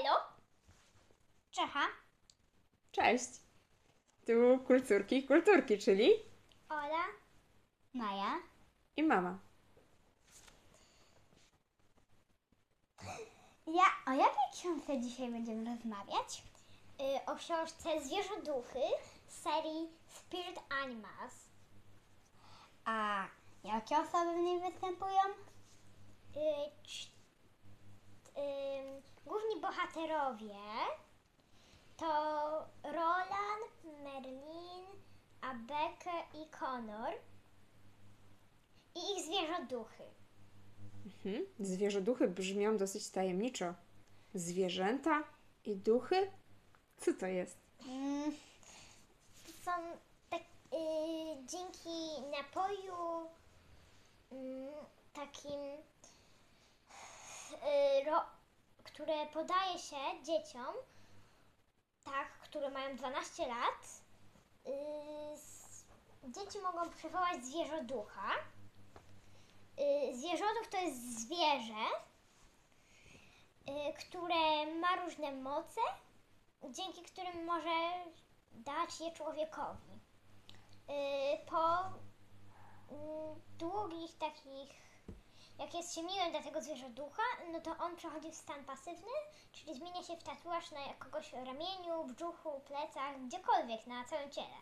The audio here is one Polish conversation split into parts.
Elo? Czecha. Cześć! Tu kulturki, kulturki, czyli Ola. Maja. i mama. Ja, o jakiej książce dzisiaj będziemy rozmawiać? Y, o książce Zwierzoduchy z serii Spirit Animals. A jakie osoby w niej występują? Y, cz- ym, główni bohaterowie to Roland, Merlin, Abeke i Connor i ich zwierzoduchy. Mhm. Zwierzoduchy brzmią dosyć tajemniczo. Zwierzęta i duchy? Co to jest? Mm, to są tak, y, dzięki napoju mm, takim, y, ro, które podaje się dzieciom, tak, które mają 12 lat, y, dzieci mogą przywołać zwierzoducha. Y, zwierzoduch to jest zwierzę, y, które ma różne moce, dzięki którym może dać je człowiekowi. Yy, po długich takich, jak jest się miłym dla tego zwierzoducha, no to on przechodzi w stan pasywny, czyli zmienia się w tatuaż na kogoś ramieniu, brzuchu, plecach, gdziekolwiek na całym ciele.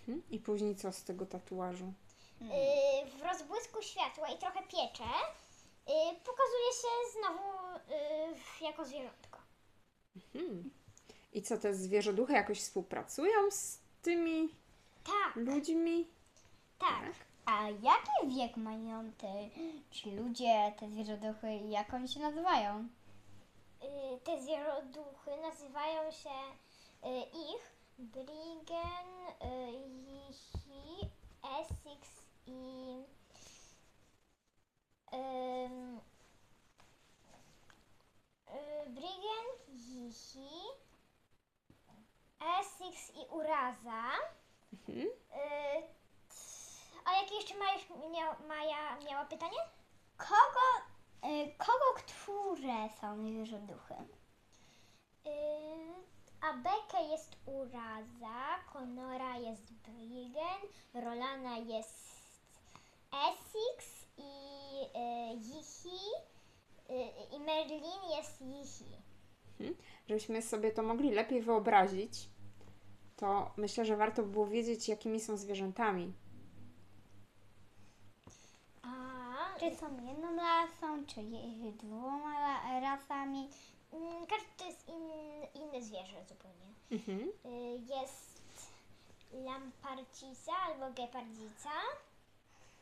Mhm. I później co z tego tatuażu? Yy, w rozbłysku światła i trochę piecze yy, pokazuje się znowu yy, jako zwierzątko. Mhm. I co, te zwierzoduchy jakoś współpracują z tymi Tak, ludźmi? tak. A jaki wiek mają te ci ludzie, te zwierzoduchy i jak oni się nazywają? Y, te zwieroduchy nazywają się y, ich Brigen, y, Yihi, Essex i ym, y, Brigen, Yihi, Essex i Uraza. Mhm. Y, a jakie jeszcze Maja, mia, Maja miała pytanie? Kogo, y, kogo które są zwierzoduchy? Yy, Abeke jest Uraza, Konora jest Brigen, Rolana jest Essex i yy, Yihi yy, i Merlin jest Yihi. Mhm. Żebyśmy sobie to mogli lepiej wyobrazić, to myślę, że warto było wiedzieć, jakimi są zwierzętami. A, Czy są jedną rasą, czy dwoma ra- rasami? mm, każdy to jest inny, inne zwierzę zupełnie. Mhm. Yy, jest lamparcica albo gepardzica,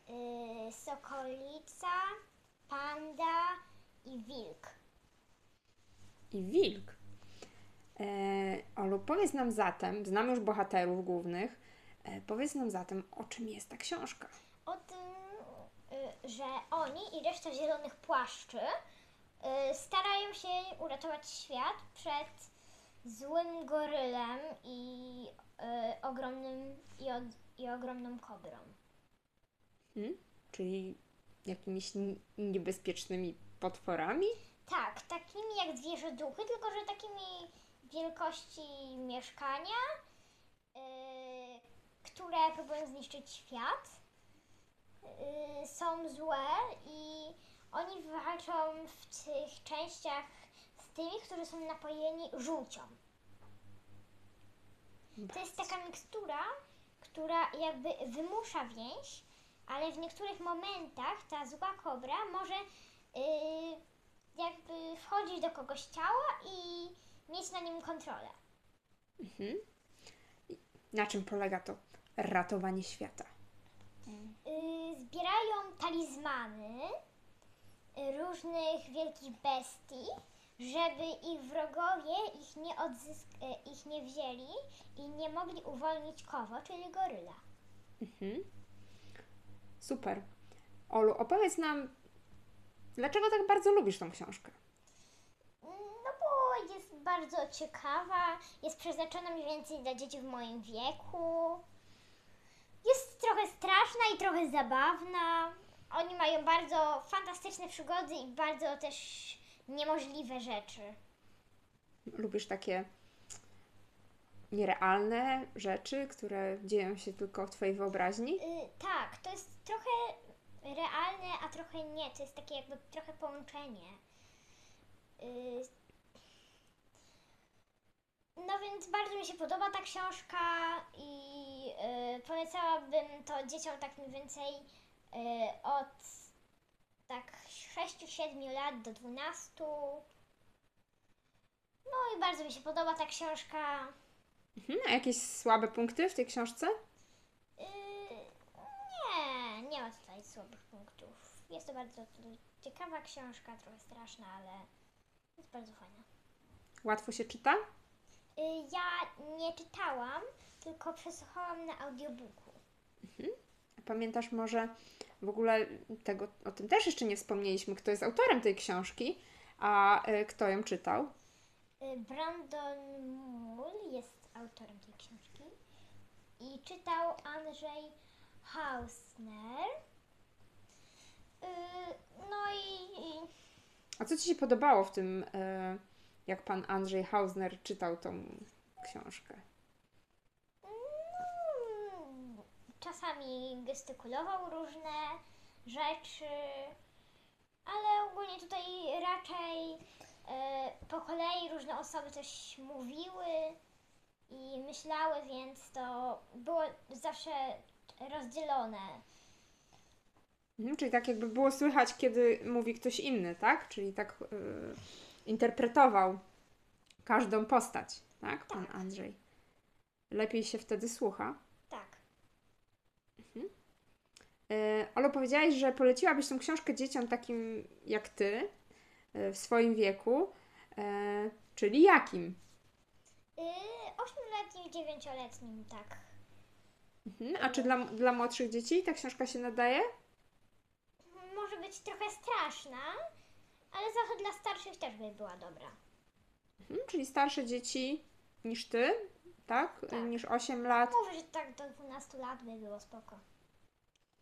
yy, sokolica, panda i wilk. i wilk. E, Olu, powiedz nam zatem, znamy już bohaterów głównych, e, powiedz nam zatem, o czym jest ta książka. o tym, y, że oni i reszta zielonych płaszczy y, starają się uratować świat przed złym gorylem i y, ogromnym i, od, i ogromną kobrą. Hmm? Czyli jakimiś niebezpiecznymi potworami? Tak, takimi jak zwierzoduchy, tylko że takimi wielkości mieszkania, y, które próbują zniszczyć świat. Y, są złe i oni walczą w tych częściach z tymi, którzy są napojeni żółcią. To jest taka mikstura, która jakby wymusza więź, ale w niektórych momentach ta zła kobra może yy, jakby wchodzić do kogoś ciała i mieć na nim kontrolę. Mhm. Na czym polega to ratowanie świata? Yy, zbierają talizmany różnych wielkich bestii, żeby ich wrogowie ich nie, odzysk- yy, ich nie wzięli i nie mogli uwolnić kowo, czyli goryla. Mhm. Super. Olu, opowiedz nam, dlaczego tak bardzo lubisz tą książkę? No bo jest bardzo ciekawa, jest przeznaczona mniej więcej dla dzieci w moim wieku. Trochę straszna i trochę zabawna. Oni mają bardzo fantastyczne przygody i bardzo też niemożliwe rzeczy. Lubisz takie nierealne rzeczy, które dzieją się tylko w Twojej wyobraźni? Y, tak, to jest trochę realne, a trochę nie. To jest takie jakby trochę połączenie. Y, no więc bardzo mi się podoba ta książka i y, polecałabym to dzieciom tak mniej więcej y, od tak 6-7 lat do 12. No i bardzo mi się podoba ta książka. Mhm. A jakieś słabe punkty w tej książce? Yy, nie, nie ma tutaj słabych punktów. Jest to bardzo ciekawa książka, trochę straszna, ale jest bardzo fajna. Łatwo się czyta? Yy, ja nie czytałam, tylko przesłuchałam na audiobooku. Pamiętasz może w ogóle tego, o tym też jeszcze nie wspomnieliśmy, kto jest autorem tej książki, a y, kto ją czytał? Yy, Brandon Mull jest autorem tej książki i czytał Andrzej Hausner. No i, A co Ci się podobało w tym, y, jak pan Andrzej Hausner czytał tą książkę? Mm, Czasami gestykulował różne rzeczy, ale ogólnie tutaj raczej e, po kolei różne osoby coś mówiły i myślały, więc to było zawsze rozdzielone. Mhm, czyli tak jakby było słychać, kiedy mówi ktoś inny, tak? Czyli tak y, interpretował każdą postać, tak? Pan Andrzej. Lepiej się wtedy słucha. Tak. E, Olo, powiedziałaś, że poleciłabyś tą książkę dzieciom takim jak ty, e, w swoim wieku, e, czyli jakim? Y, Ośmioletnim, dziewięcioletnim, tak. Mhm. A czy dla, dla młodszych dzieci ta książka się nadaje? Może być trochę straszna, ale za to dla starszych też by była dobra. Mhm. Czyli starsze dzieci niż ty, tak? Tak. Niż 8 lat, Może, że tak do 12 lat by było spoko.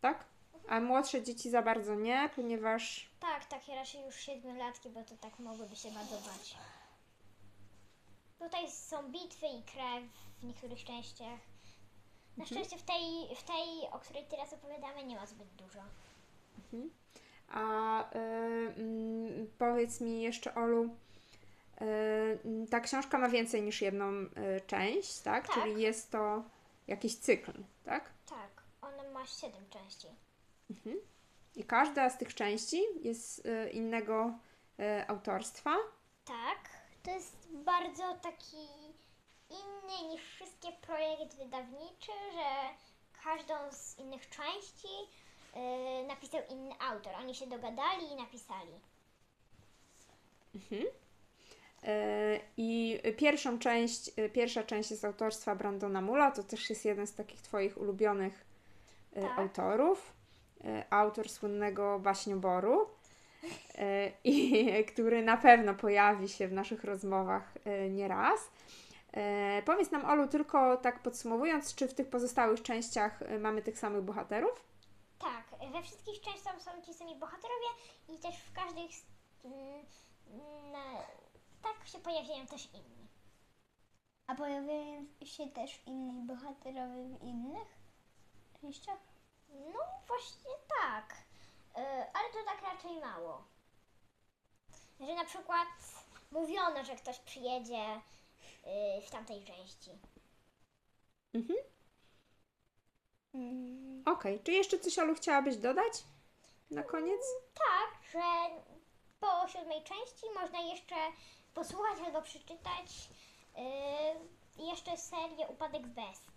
tak? A młodsze dzieci za bardzo nie, ponieważ Tak, takie raczej już siedmiolatki, bo to tak mogłyby się bardzo bać. Tutaj są bitwy i krew w niektórych częściach. Na szczęście w tej, w tej, o której teraz opowiadamy, nie ma zbyt dużo. A y, mm, powiedz mi jeszcze, Olu, y, mm, ta książka ma więcej niż jedną y, część, tak? Tak. Czyli jest to jakiś cykl, tak? Tak, ona ma siedem części. I każda z tych części jest y, innego autorstwa. Tak, to jest bardzo taki inny niż wszystkie projekt wydawniczy, że każdą z innych części yy, napisał inny autor. Oni się dogadali i napisali. Y, I pierwszą część, y, pierwsza część jest autorstwa Brandona Mula, to też jest jeden z takich Twoich ulubionych Tak. autorów. Autor słynnego baśnioboru, i który na pewno pojawi się w naszych rozmowach nieraz. Powiedz nam, Olu, tylko tak podsumowując, czy w tych pozostałych częściach mamy tych samych bohaterów? We wszystkich częściach są ci sami bohaterowie i też w każdej z, mm, na, tak się pojawiają też inni. A pojawiają się też inni bohaterowie w innych częściach? No właśnie tak, Y, ale to tak raczej mało. Że na przykład mówiono, że ktoś przyjedzie y, w tamtej części. Mm, Okej, czy jeszcze coś, Olu, chciałabyś dodać na koniec? Tak, że po siódmej części można jeszcze posłuchać albo przeczytać y, jeszcze serię Upadek Bestii.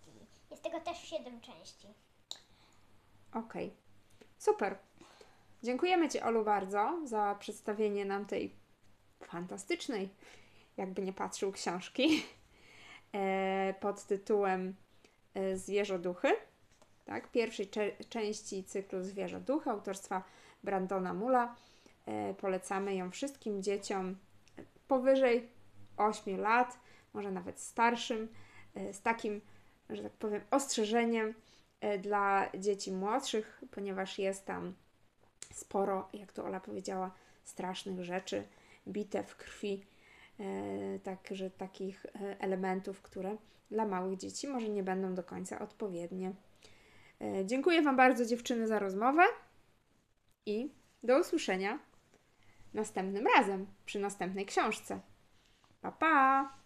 Jest tego też siedem części. Okej, super. Dziękujemy Ci, Olu, bardzo za przedstawienie nam tej fantastycznej, jakby nie patrzył, książki e, pod tytułem e, Zwierzoduchy. Tak, pierwszej części cyklu Zwierzoduchy autorstwa Brandona Mula. E, polecamy ją wszystkim dzieciom powyżej 8 lat, może nawet starszym, e, z takim, że tak powiem, ostrzeżeniem e, dla dzieci młodszych, ponieważ jest tam sporo, jak to Ola powiedziała, strasznych rzeczy, bitew krwi e, także takich e, elementów, które dla małych dzieci może nie będą do końca odpowiednie. E, Dziękuję Wam bardzo, dziewczyny, za rozmowę i do usłyszenia następnym razem przy następnej książce. Pa, pa!